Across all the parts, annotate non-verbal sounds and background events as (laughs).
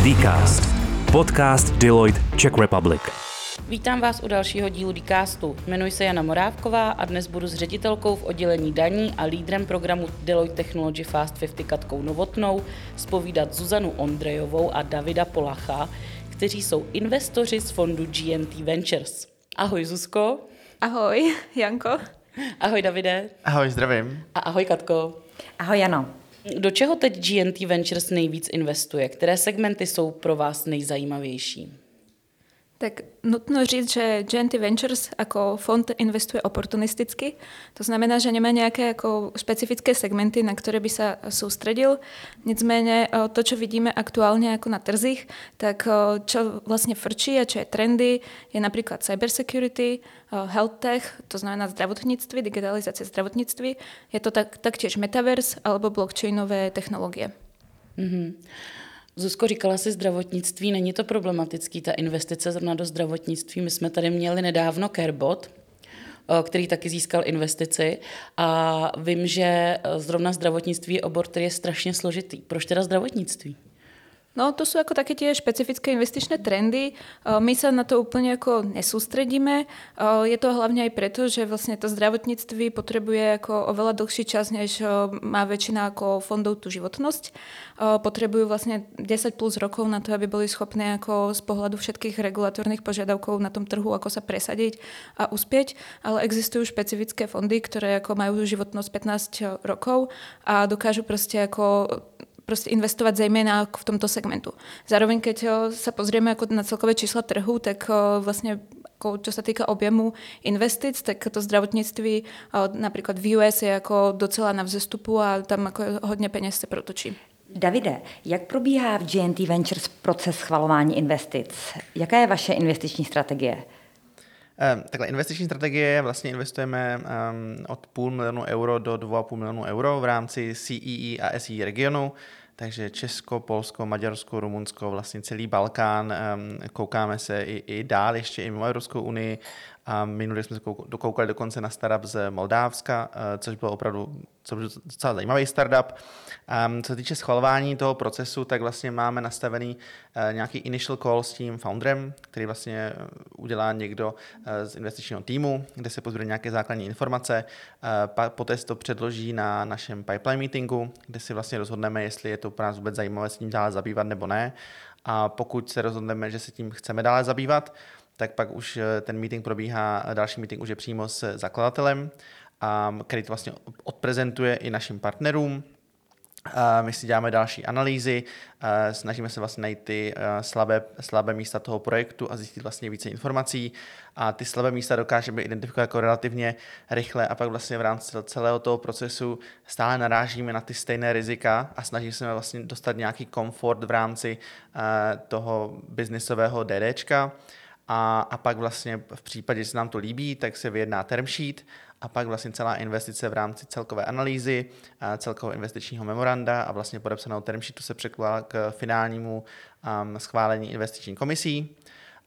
Dcast. Podcast Deloitte Czech Republic. Vítám vás u dalšího dílu Dcastu. Jmenuji se Jana Morávková a dnes budu s ředitelkou v oddělení daní a lídrem programu Deloitte Technology Fast 50 Katkou Novotnou spovídat Zuzanu Ondrejovou a Davida Polacha, kteří jsou investoři z fondu GNT Ventures. Ahoj Zuzko. Ahoj, Janko. Ahoj Davide. Ahoj, zdravím. A ahoj Katko. Ahoj Jano. Do čeho teď GNT Ventures nejvíc investuje? Které segmenty jsou pro vás nejzajímavější? Tak nutno říct, že GNT Ventures jako fond investuje oportunisticky. To znamená, že nemá nějaké jako specifické segmenty, na které by se soustředil. Nicméně eh, to, co vidíme aktuálně jako na trzích, tak eh, vlastně frčí a čo je trendy, je například cybersecurity, eh, health tech, to znamená zdravotnictví, digitalizace zdravotnictví. Je to tak, taktiež metaverse alebo blockchainové technologie. Mm-hmm. Zuzko, říkala si zdravotnictví, není to problematický, ta investice zrovna do zdravotnictví. My jsme tady měli nedávno Carebot, eh, který taky získal investici a vím, že eh, zrovna zdravotnictví je obor, který je strašně složitý. Proč teda zdravotnictví? No, to sú ako také tie špecifické investičné trendy. My sa na to úplne ako nesústredíme. Je to hlavne aj preto, že vlastne to zdravotníctví potrebuje ako oveľa dlhší čas, než má väčšina ako fondov tú životnosť. Potrebujú vlastne 10 plus rokov na to, aby boli schopné ako z pohľadu všetkých regulatórnych požiadavkov na tom trhu, ako sa presadiť a uspieť. Ale existujú špecifické fondy, ktoré ako majú životnosť 15 rokov a dokážu proste ako prostě investovat zejména v tomto segmentu. Zároveň, keď se pozrieme jako na celkové čísla trhu, tak vlastně jako, čo sa týka objemu investic, tak to zdravotnictví například v US je jako docela na vzestupu a tam jako hodně peněz se protočí. Davide, jak probíhá v GNT Ventures proces schvalování investic? Jaká je vaše investiční strategie? Takhle investiční strategie vlastně investujeme um, od půl milionu euro do 2,5 milionu euro v rámci CEE e a SE regionu takže Česko, Polsko, Maďarsko, Rumunsko, vlastně celý Balkán, koukáme se i, i dál, ještě i mimo Evropskou unii, a minulý jsme se dokoukali dokonce na startup z Moldávska, eh, což byl opravdu což byl docela zajímavý startup. Um, co se týče schvalování toho procesu, tak vlastně máme nastavený uh, nějaký initial call s tím founderem, který vlastně eh, udělá někdo z investičního týmu, kde se pozbírají nějaké základní informace. Poté se to předloží na našem pipeline meetingu, kde si vlastně rozhodneme, jestli je to pro nás vůbec zajímavé s tím dále zabývat nebo ne. A pokud se rozhodneme, že se tím chceme dále zabývat, tak pak už eh, ten meeting probíhá, eh, další meeting už je přímo s zakladatelem, který to vlastně odprezentuje i našim partnerům, my si děláme další analýzy, snažíme se vlastně najít ty eh, slabé, slabé místa toho projektu a zjistit vlastně více informací. A ty slabé místa dokážeme identifikovat jako relativně rychle a pak vlastně v rámci celého toho procesu stále narážíme na ty stejné rizika a snažíme se vlastně dostat nějaký komfort v rámci toho biznisového DDčka a, a pak vlastně v případě, že se nám to líbí, tak se vyjedná term sheet a pak vlastně celá investice v rámci celkové analýzy, celkového investičního memoranda a vlastně podepsaného term sheetu se překládá k finálnímu um, schválení investiční komisí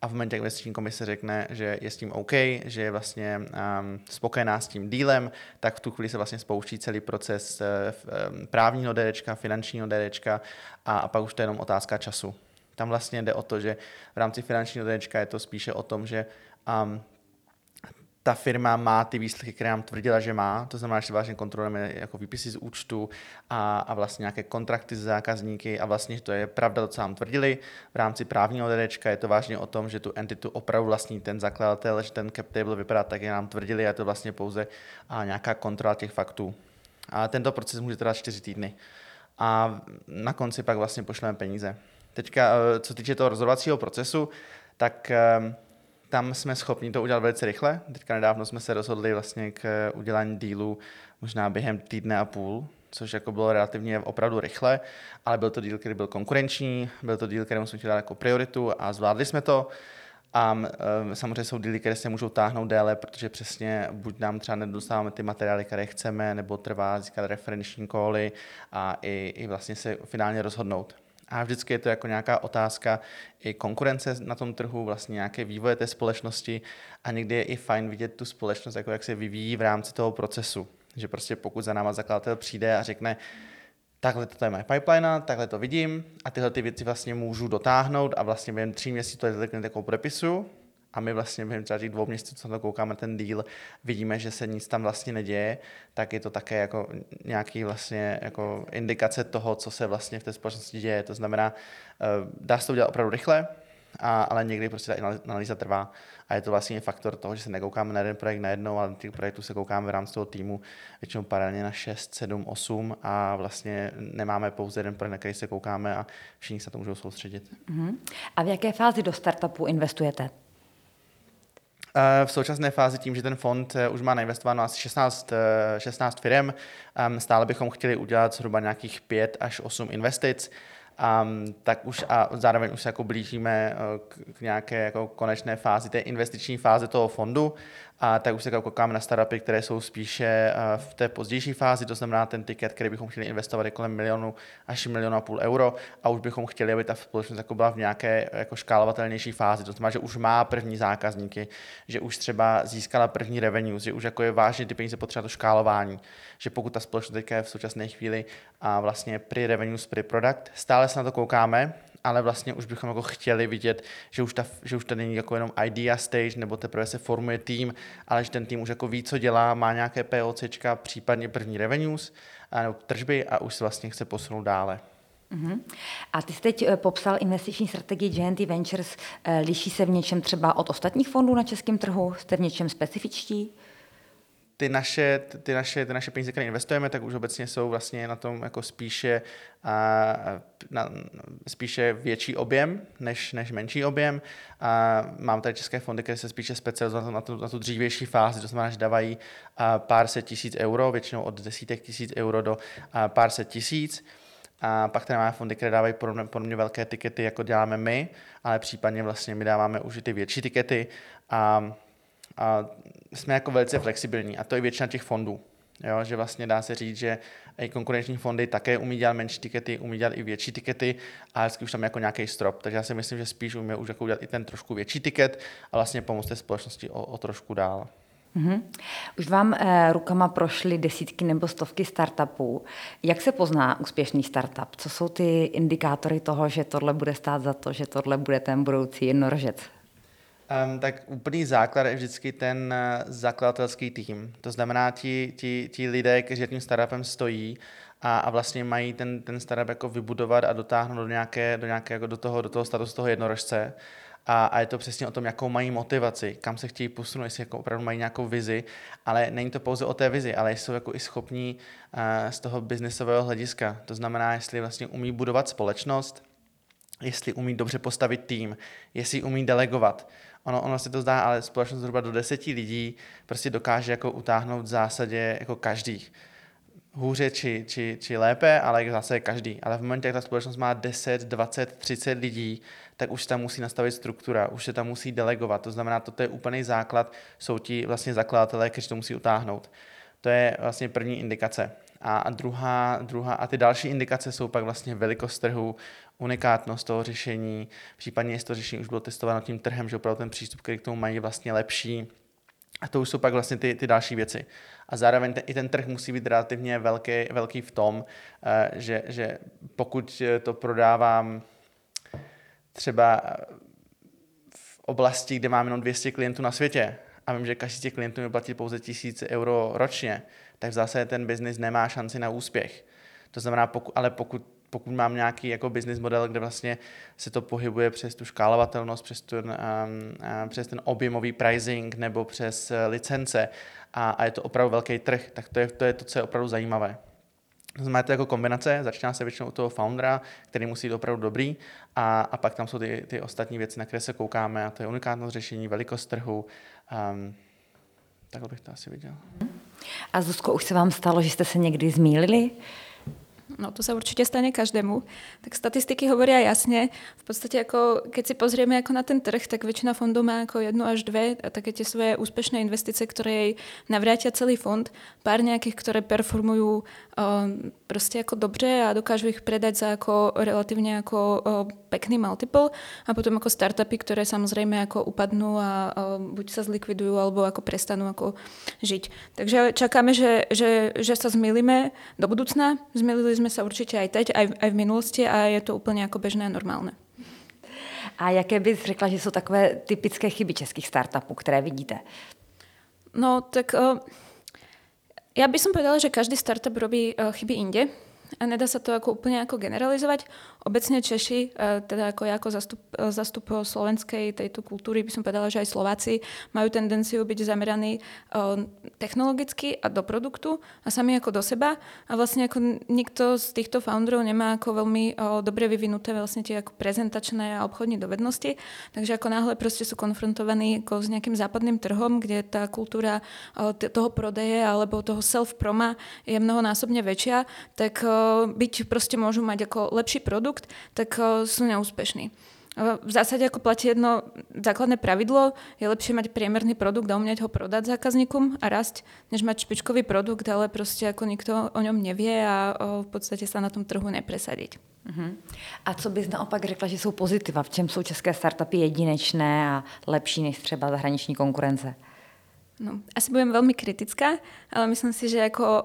a v momentě, jak investiční komise řekne, že je s tím OK, že je vlastně um, spokojená s tím dílem, tak v tu chvíli se vlastně spouští celý proces uh, právního DDčka, finančního DDčka a, a pak už to je jenom otázka času. Tam vlastně jde o to, že v rámci finančního DNčka je to spíše o tom, že um, ta firma má ty výsledky, které nám tvrdila, že má. To znamená, že vlastně kontrolujeme jako výpisy z účtu a, a vlastně nějaké kontrakty s zákazníky a vlastně to je pravda, to, co nám tvrdili. V rámci právního DDčka je to vážně o tom, že tu entitu opravdu vlastní ten zakladatel, že ten cap table vypadá tak, jak nám tvrdili a je to vlastně pouze a nějaká kontrola těch faktů. A tento proces může trvat čtyři týdny. A na konci pak vlastně pošleme peníze. Teďka, eh, co týče toho rozhodovacího procesu, tak ehm, tam jsme schopni to udělat velice rychle. Teďka nedávno jsme se rozhodli vlastně k eh, udělání dílu možná během týdne a půl, což jako bylo relativně opravdu rychle, ale byl to díl, který byl konkurenční, byl to díl, kterému jsme chtěli dát jako prioritu a zvládli jsme to. A um, samozřejmě jsou díly, které se můžou táhnout déle, protože přesně buď nám třeba nedostáváme ty materiály, které chceme, nebo trvá získat referenční koly a i, i vlastně se finálně rozhodnout. A vždycky je to jako nějaká otázka i konkurence na tom trhu, vlastně nějaké vývoje té společnosti a někdy je i fajn vidět tu společnost, jako jak se vyvíjí v rámci toho procesu. Že prostě pokud za náma zakladatel přijde a řekne, takhle to je moje pipeline, takhle to vidím a tyhle ty věci vlastně můžu dotáhnout a vlastně během tří měsíců to je jako podepisu a my vlastně během třeba těch dvou měsíců, co na to koukáme ten díl, vidíme, že se nic tam vlastně neděje, tak je to také jako nějaký vlastně jako indikace toho, co se vlastně v té společnosti děje. To znamená, eh, dá se to udělat opravdu rychle, a, ale někdy prostě ta analýza trvá a je to vlastně faktor toho, že se nekoukáme na jeden projekt najednou, ale těch projektů se koukáme v rámci toho týmu většinou paralelně na 6, 7, 8 a vlastně nemáme pouze jeden projekt, na který se koukáme a všichni se to můžou soustředit. Uh-huh. A v jaké fázi do startupu investujete? V současné fázi tím, že ten fond eh, už má nainvestováno asi 16, 16 firm, stále bychom chtěli udělat zhruba nějakých 5 až 8 investic um, tak už a zároveň už se jako blížíme eh, k, k nějaké jako konečné fázi, té investiční fáze toho fondu a tak už se koukáme na startupy, které jsou spíše eh, v té pozdější fázi, to znamená ten tiket, který bychom chtěli investovat je kolem milionu až milionu a půl euro a už bychom chtěli, aby ta společnost jako byla v nějaké jako škálovatelnější fázi, to znamená, že už má první zákazníky, že už třeba získala první revenue, že už jako je vážně ty peníze potřeba to škálování, že pokud ta společnost je v současné chvíli a vlastně pri revenues, pri product, stále se na to koukáme, ale vlastně už bychom jako chtěli vidět, že už, ta, že už to není jako jenom idea stage, nebo teprve se formuje tým, ale že ten tým už jako ví, co dělá, má nějaké POCčka, případně první revenues, nebo tržby a už se vlastně chce posunout dále. Uh-huh. A ty jsi teď eh, popsal investiční strategii GNT Ventures. Eh, liší se v něčem třeba od ostatních fondů na českém trhu? Jste v něčem specifičtí? Ty naše, ty, naše, ty naše peníze, které investujeme, tak už obecně jsou vlastně na tom jako spíše, a, na, spíše větší objem než, než menší objem. A mám tady české fondy, které se spíše specializují na tu, na tu dřívější fázi, to znamená, že dávají a, pár set tisíc euro, většinou od desítek tisíc euro do a, pár set tisíc. A pak tady máme fondy, které dávají podobně, podobně velké tikety, jako děláme my, ale případně vlastně my dáváme už i ty větší tikety. A a jsme jako velice flexibilní a to je většina těch fondů. Jo, že vlastně dá se říct, že i konkurenční fondy také umí dělat menší tikety, umí dělat i větší tikety a vždycky už tam jako nějaký strop. Takže já si myslím, že spíš umí už jako udělat i ten trošku větší tiket a vlastně pomoct té společnosti o, o trošku dál. Mm-hmm. Už vám e, rukama prošly desítky nebo stovky startupů. Jak se pozná úspěšný startup? Co jsou ty indikátory toho, že tohle bude stát za to, že tohle bude ten budoucí jednorožec? Um, tak úplný základ je vždycky ten uh, zakladatelský tým. To znamená ti, ti, ti lidé, kteří tím startupem stojí a, a vlastně mají ten, ten startup jako vybudovat a dotáhnout do, nějaké, do, nějaké, jako do, toho, do toho statusu toho jednorožce. A, a je to přesně o tom, jakou mají motivaci, kam se chtějí posunout, jestli jako opravdu mají nějakou vizi, ale není to pouze o té vizi, ale jsou jako i schopní uh, z toho biznesového hlediska. To znamená, jestli vlastně umí budovat společnost, jestli umí dobře postavit tým, jestli umí delegovat. Ono, ono se to zdá, ale společnost zhruba do deseti lidí prostě dokáže jako utáhnout v zásadě jako každý. Hůře či, či, či lépe, ale zase každý. Ale v momentě, jak ta společnost má 10, 20, 30 lidí, tak už tam musí nastavit struktura, už se tam musí delegovat. To znamená, toto je úplný základ, jsou ti vlastně zakladatelé, kteří to musí utáhnout. To je vlastně první indikace. A druhá, druhá, a ty další indikace jsou pak vlastně velikost trhu, unikátnost toho řešení, případně jestli to řešení už bylo testováno tím trhem, že opravdu ten přístup, který k tomu mají, vlastně lepší. A to už jsou pak vlastně ty, ty další věci. A zároveň ten, i ten trh musí být relativně velký, velký v tom, eh, že, že pokud to prodávám třeba v oblasti, kde mám jenom 200 klientů na světě a vím, že každý z těch klientů mi platí pouze 1000 euro ročně, tak zásadě ten biznis nemá šanci na úspěch. To znamená, pokud, ale pokud pokud mám nějaký jako business model, kde vlastně se to pohybuje přes tu škálovatelnost, přes ten, um, přes ten objemový pricing nebo přes uh, licence a, a je to opravdu velký trh, tak to je, to je to, co je opravdu zajímavé. To znamená, to jako kombinace, začíná se většinou u toho foundera, který musí být opravdu dobrý a, a pak tam jsou ty, ty ostatní věci, na které se koukáme a to je unikátnost řešení, velikost trhu, um, takhle bych to asi viděl. A Zuzko, už se vám stalo, že jste se někdy zmýlili? No to sa určite stane každému. Tak statistiky hovoria jasne. V podstate ako, keď si pozrieme ako na ten trh, tak väčšina fondov má ako jednu až dve a také tie svoje úspešné investice, ktoré jej navrátia celý fond. Pár nejakých, ktoré performujú uh, proste ako dobře a dokážu ich predať za ako relatívne ako uh, pekný multiple a potom ako startupy, ktoré samozrejme ako upadnú a, a buď sa zlikvidujú alebo ako prestanú ako žiť. Takže čakáme, že, že, že sa zmilíme do budúcna. Zmilili sme sa určite aj teď, aj, aj v minulosti a je to úplne ako bežné a normálne. A jaké bys řekla, že jsou takové typické chyby českých startupů, které vidíte? No, tak uh, ja by som povedala, že každý startup robí uh, chyby inde a nedá sa to ako úplne ako generalizovať. Obecne Češi, e, teda ako ja ako zastup, e, zastup slovenskej tejto kultúry, by som povedala, že aj Slováci majú tendenciu byť zameraní e, technologicky a do produktu a sami ako do seba. A vlastne ako nikto z týchto founderov nemá ako veľmi dobre vyvinuté vlastne tie ako prezentačné a obchodní dovednosti. Takže ako náhle proste sú konfrontovaní ako s nejakým západným trhom, kde tá kultúra toho prodeje alebo toho self-proma je mnohonásobne väčšia, tak byť proste môžu mať ako lepší produkt, tak eh, sú neúspešní. Eh, v zásade ako platí jedno základné pravidlo, je lepšie mať priemerný produkt a umieť ho prodať zákazníkom a rast, než mať špičkový produkt, ale prostě ako nikto o ňom nevie a eh, v podstate sa na tom trhu nepresadiť. Uh-huh. A co bys naopak řekla, že jsou pozitiva? V čem jsou české startupy jedinečné a lepší než třeba zahraniční konkurence? No, asi budem veľmi kritická, ale myslím si, že ako o,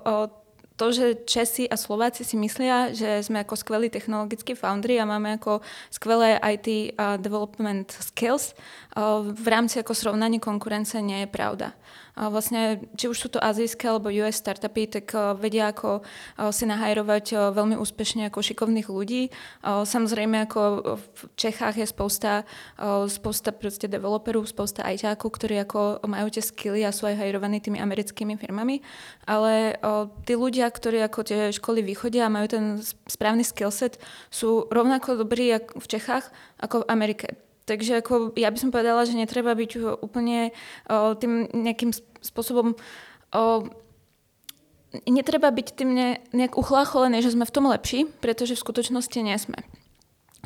to, že Česi a Slováci si myslia, že sme ako skvelí technologickí foundry a máme ako skvelé IT development skills, v rámci ako srovnaní konkurence nie je pravda. Vlastne, či už sú to azijské alebo US startupy, tak vedia ako si nahajrovať veľmi úspešne ako šikovných ľudí. Samozrejme, ako v Čechách je spousta, spousta proste developerov, spousta ITákov, ktorí ako majú tie skilly a sú aj hajrovaní tými americkými firmami. Ale tí ľudia, ktorí ako tie školy vychodia a majú ten správny skillset, sú rovnako dobrí v Čechách ako v Amerike. Takže ako, ja by som povedala, že netreba byť úplne o, tým nejakým spôsobom o, netreba byť tým ne, nejak uchlácholený, že sme v tom lepší, pretože v skutočnosti nie sme.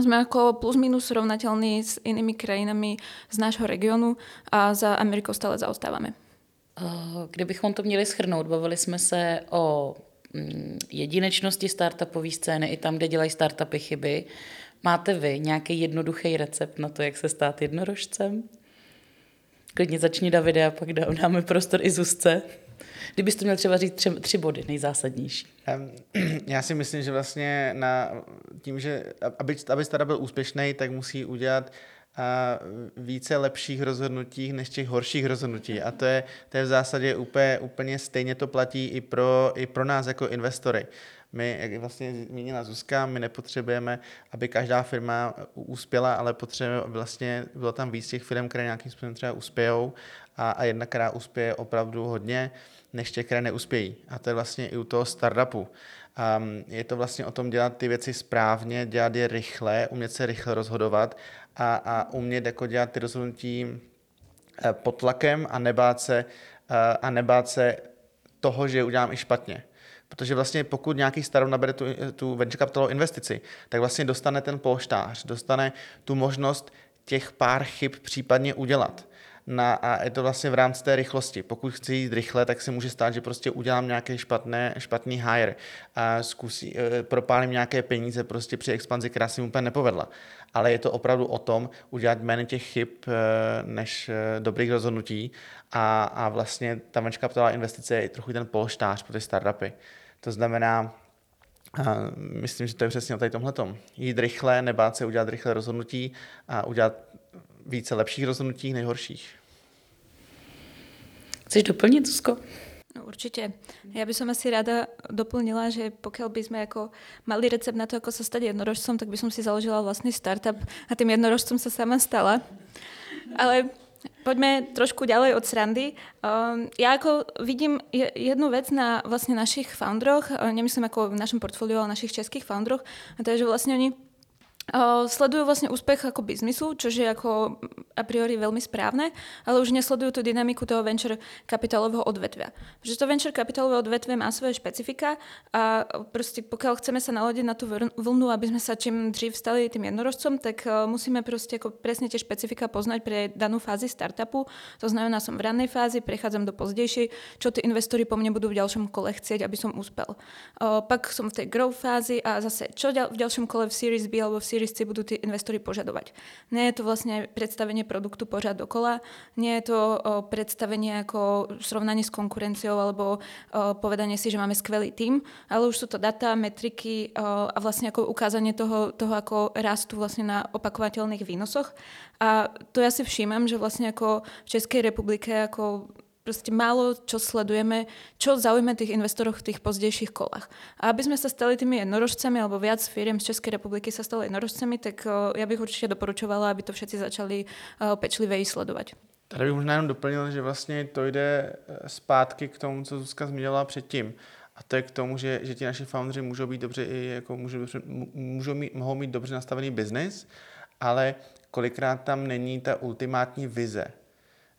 Sme ako plus minus rovnateľní s inými krajinami z nášho regionu a za Amerikou stále zaostávame. Kdybychom to měli schrnout, bavili jsme se o mm, jedinečnosti startupové scény i tam, kde dělají startupy chyby. Máte vy nějaký jednoduchý recept na to, jak se stát jednorožcem? Klidně začni Davide a pak dáme prostor i Zuzce. Kdybyste měl třeba říct tři, tři body nejzásadnější. (clears throat) Já si myslím, že vlastně na tím, že aby, aby startup byl úspěšný, tak musí udělat a více lepších rozhodnutí než těch horších rozhodnutí. A to je, to je v zásadě úplně, úplně stejně to platí i pro, i pro nás jako investory. My, jak vlastně zmínila Zuzka, my nepotřebujeme, aby každá firma uspěla, ale potřebujeme, aby vlastně bylo tam víc těch firm, které nějakým způsobem třeba uspějou a, a jedna, která uspěje opravdu hodně, než těch, které neuspějí. A to je vlastně i u toho startupu. Um, je to vlastně o tom dělat ty věci správně, dělat je rychle, umět se rychle rozhodovat a, a umět jako dělat ty rozhodnutí eh, pod tlakem a nebát se, eh, a nebát se toho, že udělám i špatně. Protože vlastně pokud nějaký startup nabere tu, tu venture capitalovou investici, tak vlastně dostane ten polštář, dostane tu možnost těch pár chyb případně udělat. Na, a je to vlastně v rámci té rychlosti. Pokud chci jít rychle, tak se může stát, že prostě udělám nějaký špatné, špatný hire a zkusí, e, propálím nějaké peníze prostě při expanzi, která se úplně nepovedla. Ale je to opravdu o tom udělat méně těch chyb e, než e, dobrých rozhodnutí a, a vlastně ta venture kapitalová investice je trochu ten polštář pro ty startupy. To znamená, a myslím, že to je přesně o tady tomhletom. Jít rychle, nebát se udělat rychle rozhodnutí a udělat více lepších rozhodnutí, nejhorších. Chceš doplnit, Zuzko? No, určite. Ja by som asi rada doplnila, že pokiaľ by sme ako mali recept na to, ako sa stať jednorožcom, tak by som si založila vlastný startup a tým jednorožcom sa sama stala. Ale Poďme trošku ďalej od srandy. Um, ja ako vidím jednu vec na vlastne našich founderoch, nemyslím ako v našom portfóliu, ale našich českých founderoch, a to je, že vlastne oni sledujú vlastne úspech ako biznisu, čo je ako a priori veľmi správne, ale už nesledujú tú dynamiku toho venture kapitálového odvetvia. Pretože to venture kapitálové odvetvie má svoje špecifika a proste pokiaľ chceme sa naladiť na tú vlnu, aby sme sa čím dřív stali tým jednorožcom, tak musíme proste ako presne tie špecifika poznať pre danú fázi startupu. To znamená, som v rannej fázi, prechádzam do pozdejšej, čo tí investori po mne budú v ďalšom kole chcieť, aby som uspel. Pak som v tej growth fázi a zase čo v ďalšom kole v Series B alebo v Series C budú tí investori požadovať. Nie je to vlastne predstavenie produktu pořád dokola, nie je to predstavenie ako srovnanie s konkurenciou alebo povedanie si, že máme skvelý tým, ale už sú to data, metriky a vlastne ako ukázanie toho, toho ako rastu vlastne na opakovateľných výnosoch. A to ja si všímam, že vlastne ako v Českej republike ako proste málo čo sledujeme, čo zaujíma tých investorov v tých pozdejších kolách. A aby sme sa stali tými jednorožcami, alebo viac firiem z Českej republiky sa stali jednorožcami, tak ja bych určite doporučovala, aby to všetci začali pečlivě sledovať. Tady bych možná jenom doplnil, že vlastně to jde eh, zpátky k tomu, co Zuzka zmínila předtím. A to je k tomu, že, že ti naši foundři můžou být dobře i jako můžou, můžou mít, mohou mít dobře nastavený biznis, ale kolikrát tam není ta ultimátní vize.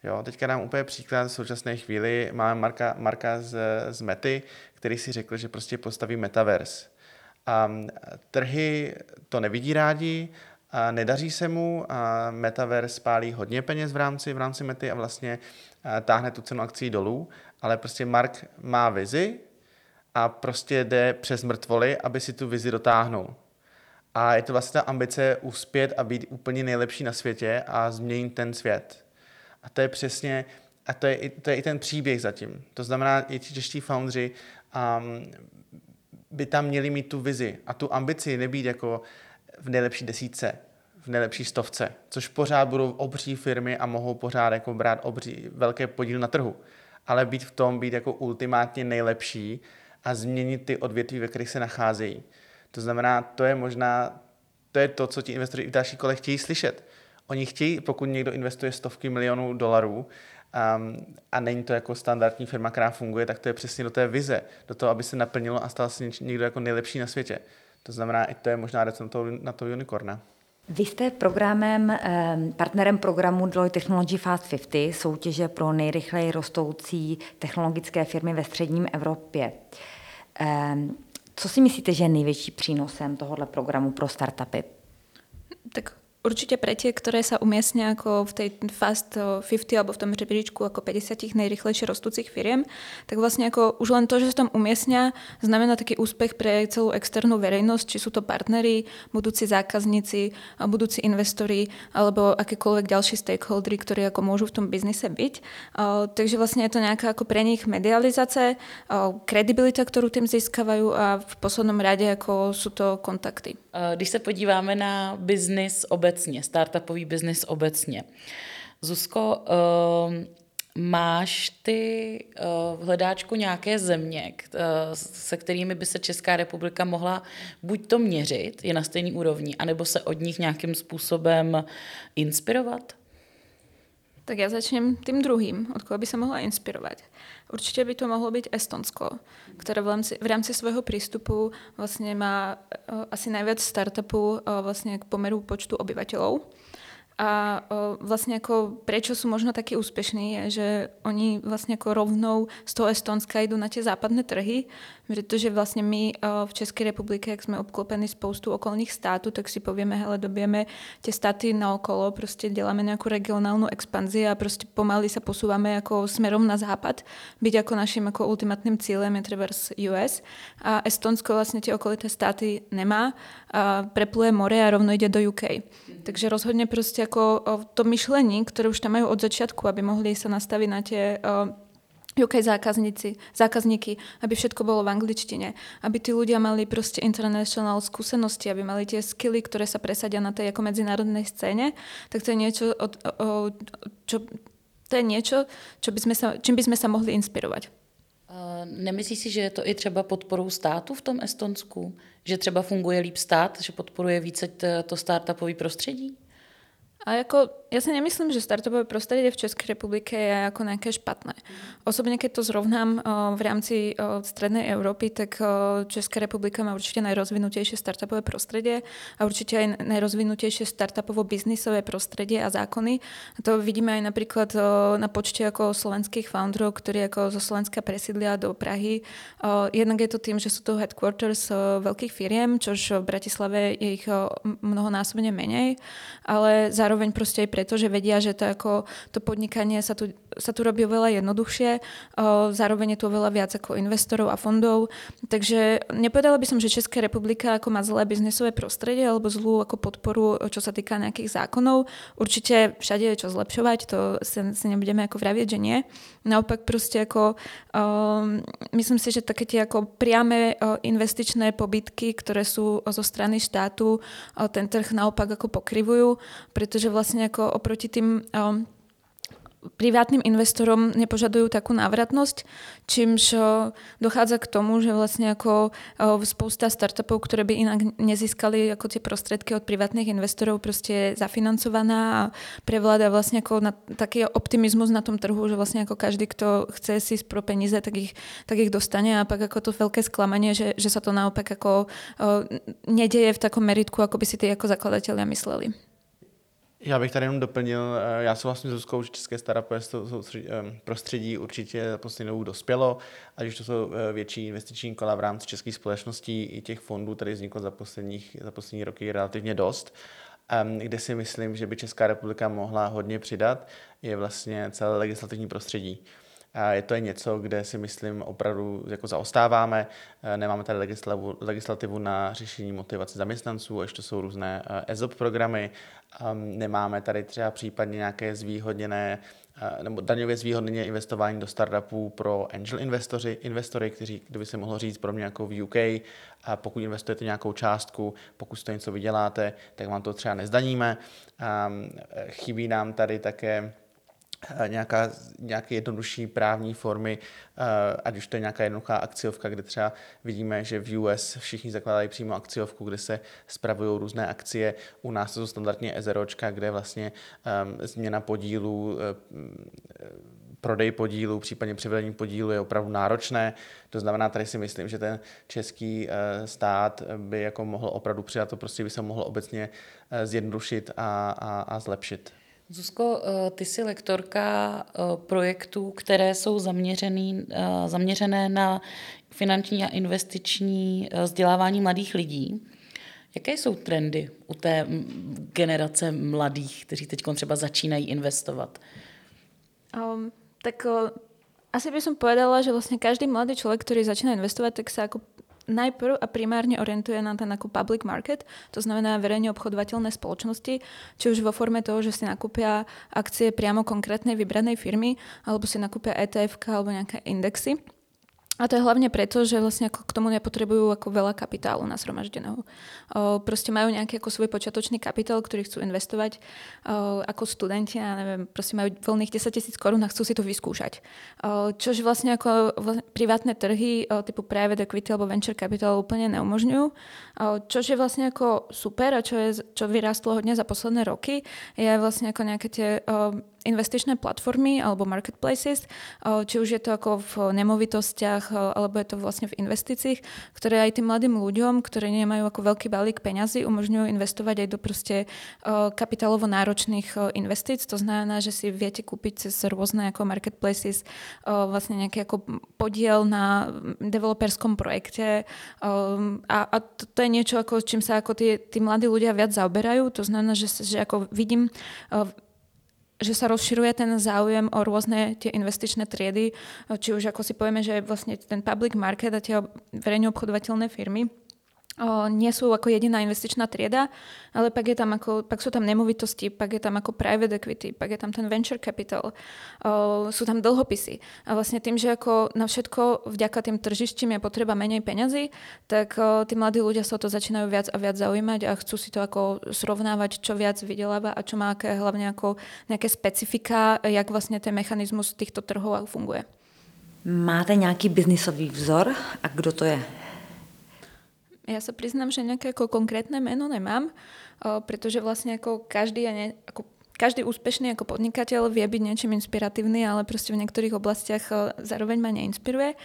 Jo, teďka dám úplně příklad v současné chvíli. Máme Marka, Marka z, z Mety, který si řekl, že prostě postaví metaverse. A trhy to nevidí rádi, a nedaří se mu, a Metaverse spálí hodně peněz v rámci, v rámci Mety a vlastně táhne tu cenu akcí dolů, ale prostě Mark má vizi a prostě jde přes mrtvoly, aby si tu vizi dotáhnul. A je to vlastně ta ambice uspět a být úplně nejlepší na světě a změnit ten svět. A to je přesně, a to je, to je i ten příběh zatím. To znamená, i ti čeští foundři um, by tam měli mít tu vizi a tu ambici nebýt jako v nejlepší desítce, v nejlepší stovce, což pořád budou obří firmy a mohou pořád jako brát obří, velké podíl na trhu. Ale být v tom, být jako ultimátně nejlepší a změnit ty odvětví, ve kterých se nacházejí. To znamená, to je možná, to je to, co ti investoři v další kole chtějí slyšet. Oni chtějí, pokud někdo investuje stovky milionů dolarů um, a není to jako standardní firma, která funguje, tak to je přesně do té vize, do toho, aby se naplnilo a stal se někdo jako nejlepší na světě. To znamená, i to je možná recept na to, na to unicorna. Vy jste programem, partnerem programu Deloitte Technology Fast 50, soutěže pro nejrychleji rostoucí technologické firmy ve středním Evropě. Co si myslíte, že je největší přínosem tohoto programu pro startupy? Tak Určite pre tie, ktoré sa umiestnia ako v tej Fast 50 alebo v tom rebríčku ako 50 najrychlejšie rostúcich firiem, tak vlastne ako už len to, že sa tam umiestnia, znamená taký úspech pre celú externú verejnosť, či sú to partneri, budúci zákazníci, budúci investori alebo akékoľvek ďalší stakeholdery, ktorí ako môžu v tom biznise byť. Takže vlastne je to nejaká ako pre nich medializace, kredibilita, ktorú tým získavajú a v poslednom rade ako sú to kontakty. Když se podíváme na biznis obecně, startupový biznis obecně, Zuzko, uh, máš ty uh, v hledáčku nějaké země, uh, se kterými by se Česká republika mohla buď to měřit, je na stejný úrovni, anebo se od nich nějakým způsobem inspirovat? Tak ja začnem tým druhým, od koho by sa mohla inspirovať. Určite by to mohlo byť Estonsko, ktoré v rámci, v rámci svojho prístupu vlastne má uh, asi najviac startupů uh, vlastne k pomeru počtu obyvateľov a o, vlastne ako prečo sú možno takí úspešní, je, že oni vlastne ako rovnou z toho Estonska idú na tie západné trhy, pretože vlastne my o, v Českej republike, ak sme obklopení spoustu okolných států, tak si povieme, hele, dobijeme tie státy na okolo, proste deláme nejakú regionálnu expanziu a proste pomaly sa posúvame ako smerom na západ, byť ako našim ako ultimátnym cílem je treba US a Estonsko vlastne tie okolité státy nemá a prepluje more a rovno ide do UK. Takže rozhodne proste ako to myšlení, ktoré už tam majú od začiatku, aby mohli sa nastaviť na tie UK zákazníci, zákazníky, aby všetko bolo v angličtine, aby tí ľudia mali proste international skúsenosti, aby mali tie skily, ktoré sa presadia na tej ako medzinárodnej scéne, tak to je niečo, o, o, čo, to je niečo čo by sme sa, čím by sme sa mohli inspirovať. Nemyslíš si, že je to i třeba podporou státu v tom Estonsku? Že třeba funguje líp stát, že podporuje více to startupové prostředí? A jako, ja si nemyslím, že startupové prostredie v Českej republike je ako nejaké špatné. Osobne, keď to zrovnám v rámci Strednej Európy, tak Česká republika má určite najrozvinutejšie startupové prostredie a určite aj najrozvinutejšie startupovo-biznisové prostredie a zákony. A to vidíme aj napríklad na počte ako slovenských founderov, ktorí ako zo Slovenska presídlia do Prahy. Jednak je to tým, že sú to headquarters veľkých firiem, čož v Bratislave je ich mnohonásobne menej, ale zároveň zároveň proste aj preto, že vedia, že to, ako, to podnikanie sa tu, sa tu robí oveľa jednoduchšie, zároveň je tu oveľa viac ako investorov a fondov, takže nepovedala by som, že Česká republika ako má zlé biznesové prostredie alebo zlú ako podporu, čo sa týka nejakých zákonov. Určite všade je čo zlepšovať, to si, si nebudeme ako vravieť, že nie. Naopak proste ako um, myslím si, že také tie ako priame uh, investičné pobytky, ktoré sú zo strany štátu, ten trh naopak ako pokrivujú, pretože vlastne ako oproti tým um, privátnym investorom nepožadujú takú návratnosť, čímž dochádza k tomu, že vlastne ako spousta startupov, ktoré by inak nezískali ako tie prostredky od privátnych investorov, proste je zafinancovaná a prevláda vlastne ako na, taký optimizmus na tom trhu, že vlastne ako každý, kto chce si pro peníze, tak ich, tak ich dostane a pak ako to veľké sklamanie, že, že sa to naopak ako nedeje v takom meritku, ako by si tí ako zakladatelia mysleli. Já bych tady jenom doplnil, eh, já souhlasím s Zuzkou, že české startupové eh, prostředí určitě za poslední dobu dospělo, ať už to jsou eh, větší investiční kola v rámci českých společností i těch fondů, tady vzniklo za, posledních, za poslední roky relativně dost. Kde si myslím, že by Česká republika mohla hodně přidat, je vlastně celé legislativní prostředí. Je to něco, kde si myslím opravdu jako zaostáváme. Nemáme tady legislativu, legislativu na řešení motivace zaměstnanců, ještě jsou různé ESOP programy. Nemáme tady třeba případně nějaké zvýhodněné nebo daňově zvýhodněné investování do startupů pro angel investory, investory, kteří, kdyby se mohlo říct, pro mě jako v UK, a pokud investujete nějakou částku, pokud to něco vyděláte, tak vám to třeba nezdaníme. Chybí nám tady také nějaká, nějaké jednodušší právní formy, eh, ať už to je nějaká jednoduchá akciovka, kde třeba vidíme, že v US všichni zakládají přímo akciovku, kde se spravují různé akcie. U nás to jsou standardně ezeročka, kde vlastně um, změna podílů, um, prodej podílů, případně přivedení podílu je opravdu náročné. To znamená, tady si myslím, že ten český uh, stát by jako mohl opravdu přidat, to prostě by se mohlo obecně uh, zjednodušit a, a, a zlepšit. Zuzko, eh, ty jsi lektorka eh, projektů, které jsou zaměřený, eh, zaměřené na finanční a investiční vzdělávání mladých lidí. Jaké jsou trendy u té generace mladých, kteří teď třeba začínají investovat? Um, tak asi by som povedala, že vlastne každý mladý človek, ktorý začína investovať, tak sa ako najprv a primárne orientuje na ten ako public market, to znamená verejne obchodovateľné spoločnosti, či už vo forme toho, že si nakúpia akcie priamo konkrétnej vybranej firmy, alebo si nakúpia ETF alebo nejaké indexy. A to je hlavne preto, že vlastne ako k tomu nepotrebujú ako veľa kapitálu nasromaždeného. O, proste majú nejaký ako svoj počiatočný kapitál, ktorý chcú investovať o, ako studenti, a neviem, proste majú voľných 10 tisíc korún a chcú si to vyskúšať. O, čož vlastne ako vlastne privátne trhy o, typu private equity alebo venture capital úplne neumožňujú. O, čož je vlastne ako super a čo, je, čo vyrástlo hodne za posledné roky, je vlastne ako nejaké tie o, investičné platformy alebo marketplaces, či už je to ako v nemovitostiach alebo je to vlastne v investíciách, ktoré aj tým mladým ľuďom, ktorí nemajú ako veľký balík peňazí, umožňujú investovať aj do proste kapitálovo náročných investíc. To znamená, že si viete kúpiť cez rôzne ako marketplaces vlastne nejaký ako podiel na developerskom projekte a, a to je niečo, ako, čím sa ako tí, tí mladí ľudia viac zaoberajú. To znamená, že, že ako vidím že sa rozširuje ten záujem o rôzne tie investičné triedy, či už ako si povieme, že vlastne ten public market a tie verejne obchodovateľné firmy o, nie sú ako jediná investičná trieda, ale pak, je tam ako, pak sú tam nemovitosti, pak je tam ako private equity, pak je tam ten venture capital, o, sú tam dlhopisy. A vlastne tým, že ako na všetko vďaka tým tržištím je potreba menej peňazí, tak o, tí mladí ľudia sa o to začínajú viac a viac zaujímať a chcú si to ako srovnávať, čo viac vydeláva a čo má aké, hlavne ako nejaké specifika, jak vlastne ten mechanizmus týchto trhov funguje. Máte nějaký biznisový vzor a kdo to je? Ja sa priznám, že nejaké ako konkrétne meno nemám, pretože vlastne ako každý, je ne, ako každý úspešný ako podnikateľ vie byť niečím inspiratívny, ale proste v niektorých oblastiach zároveň ma neinspiruje.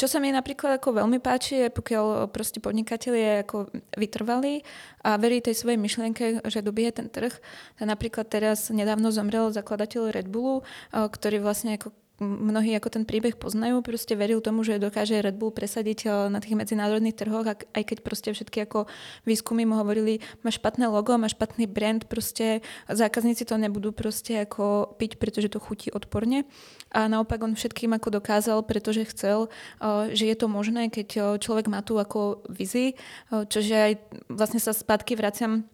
Čo sa mi napríklad ako veľmi páči, je pokiaľ proste podnikateľ je ako vytrvalý a verí tej svojej myšlienke, že dobije ten trh. napríklad teraz nedávno zomrel zakladateľ Red Bullu, ktorý vlastne ako mnohí ako ten príbeh poznajú, proste veril tomu, že dokáže Red Bull presadiť eh, na tých medzinárodných trhoch, aj keď proste všetky ako výskumy mu hovorili, má špatné logo, má špatný brand, proste zákazníci to nebudú proste ako piť, pretože to chutí odporne. A naopak on všetkým ako dokázal, pretože chcel, eh, že je to možné, keď človek má tu ako vizi, čože aj vlastne sa spátky vraciam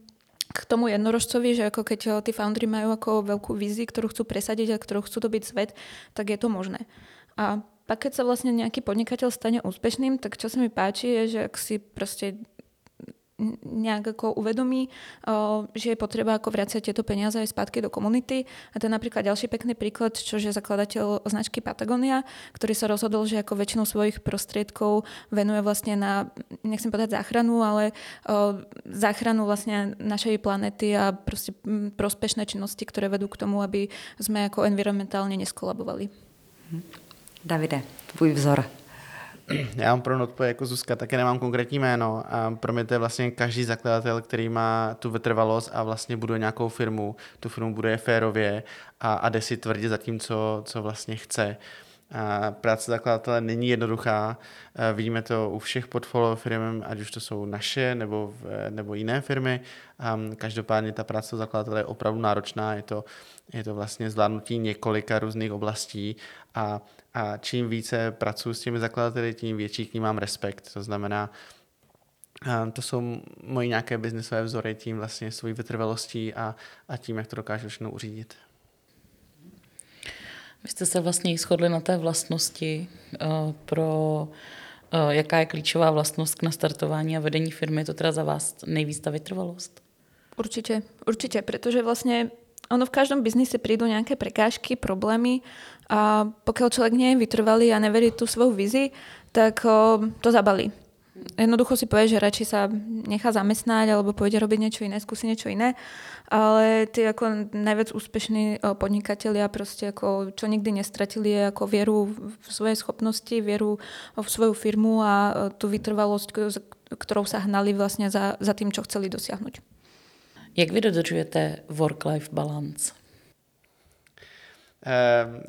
k tomu jednorožcovi, že ako keď eh, tí foundry majú ako veľkú víziu, ktorú chcú presadiť a ktorú chcú dobiť svet, tak je to možné. A pak, keď sa vlastne nejaký podnikateľ stane úspešným, tak čo sa mi páči je, že ak si proste nejak ako uvedomí, že je potreba ako vraciať tieto peniaze aj spátky do komunity. A to je napríklad ďalší pekný príklad, čo je zakladateľ značky Patagonia, ktorý sa rozhodol, že ako väčšinu svojich prostriedkov venuje vlastne na, nechcem povedať záchranu, ale záchranu vlastne našej planety a proste prospešné činnosti, ktoré vedú k tomu, aby sme ako environmentálne neskolabovali. Davide, tvůj vzor. (clears throat) Já mám pro odpověď jako Zuzka, taky nemám konkrétní jméno a pro mě to je vlastně každý zakladatel, který má tu vytrvalost a vlastně buduje nějakou firmu, tu firmu buduje férově a, a jde si tvrdě za tím, co, co vlastně chce. A práce zakladatele není jednoduchá. Vidíme to u všech portfolio firm, ať už to jsou naše nebo, nebo jiné firmy. Každopádně ta práce zakladatele je opravdu náročná. Je to, je to vlastně zvládnutí několika různých oblastí a a čím více pracuji s těmi zakladateli, tím větší k ním mám respekt. To znamená, to jsou moje nějaké biznisové vzory tím vlastně svojí vytrvalostí a, a tím, jak to dokážu všechno uřídit. Vy jste se vlastně shodli na té vlastnosti uh, pro uh, jaká je klíčová vlastnost k nastartování a vedení firmy, je to teda za vás nejvíc ta vytrvalost? Určitě, určitě, protože vlastně ono v každom biznise prídu nejaké prekážky, problémy a pokiaľ človek nie je vytrvalý a neverí tú svoju vizi, tak o, to zabalí. Jednoducho si povie, že radšej sa nechá zamestnať alebo pôjde robiť niečo iné, skúsi niečo iné. Ale tí ako najviac úspešní podnikatelia proste ako čo nikdy nestratili je ako vieru v svoje schopnosti, vieru v svoju firmu a tú vytrvalosť, ktorou sa hnali vlastne za, za tým, čo chceli dosiahnuť. Jak vy dodržujete work-life balance? Ehm,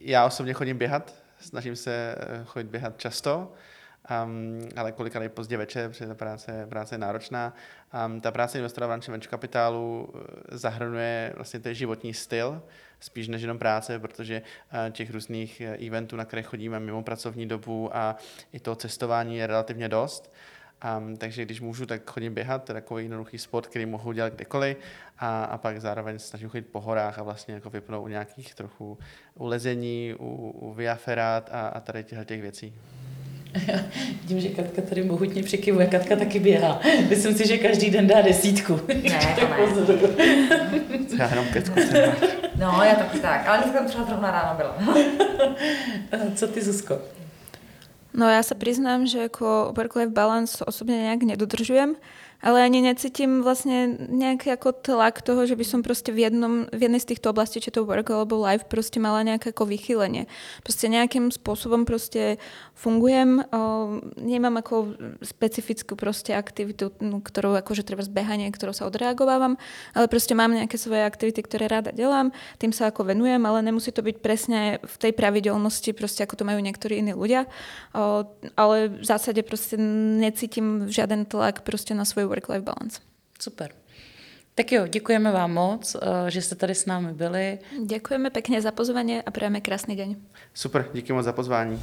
já osobně chodím běhat, snažím se eh, chodit běhat často, um, ale kolikrát pozdě večer, protože ta práce, práce je náročná. Um, ta práce investora v rámci venture kapitálu eh, zahrnuje vlastně ten životní styl, spíš než jenom práce, protože uh, těch různých eventů, na které chodíme mimo pracovní dobu a i to cestování je relativně dost. Um, takže když můžu, tak chodím běhat, to je takový jednoduchý sport, který mohu dělat kdekoliv a, a pak zároveň snažím chodit po horách a vlastně jako vypnout u nějakých trochu ulezení, u, u viaferát a, a tady těch věcí. (laughs) Vidím, že Katka tady mohutně přikivuje. Katka taky běhá. Myslím si, že každý den dá desítku. Ne, (laughs) to ne. (laughs) Já jenom pětku. No, já taky tak. Ale dneska třeba zrovna ráno byla. Co ty, Zuzko? No ja sa priznám, že ako work-life balance osobne nejak nedodržujem ale ani necítim vlastne nejaký ako tlak toho, že by som proste v, jednom, v jednej z týchto oblastí, či to work alebo life, proste mala nejaké ako vychýlenie. Proste nejakým spôsobom proste fungujem, o, nemám ako specifickú proste aktivitu, no, ktorou akože treba zbehanie, ktorou sa odreagovávam, ale proste mám nejaké svoje aktivity, ktoré rada delám, tým sa ako venujem, ale nemusí to byť presne v tej pravidelnosti, proste ako to majú niektorí iní ľudia, o, ale v zásade proste necítim žiaden tlak proste na svoju work-life balance. Super. Tak jo, děkujeme vám moc, eh, že jste tady s námi byli. Děkujeme pěkně za pozvání a přejeme krásný den. Super, díky moc za pozvání.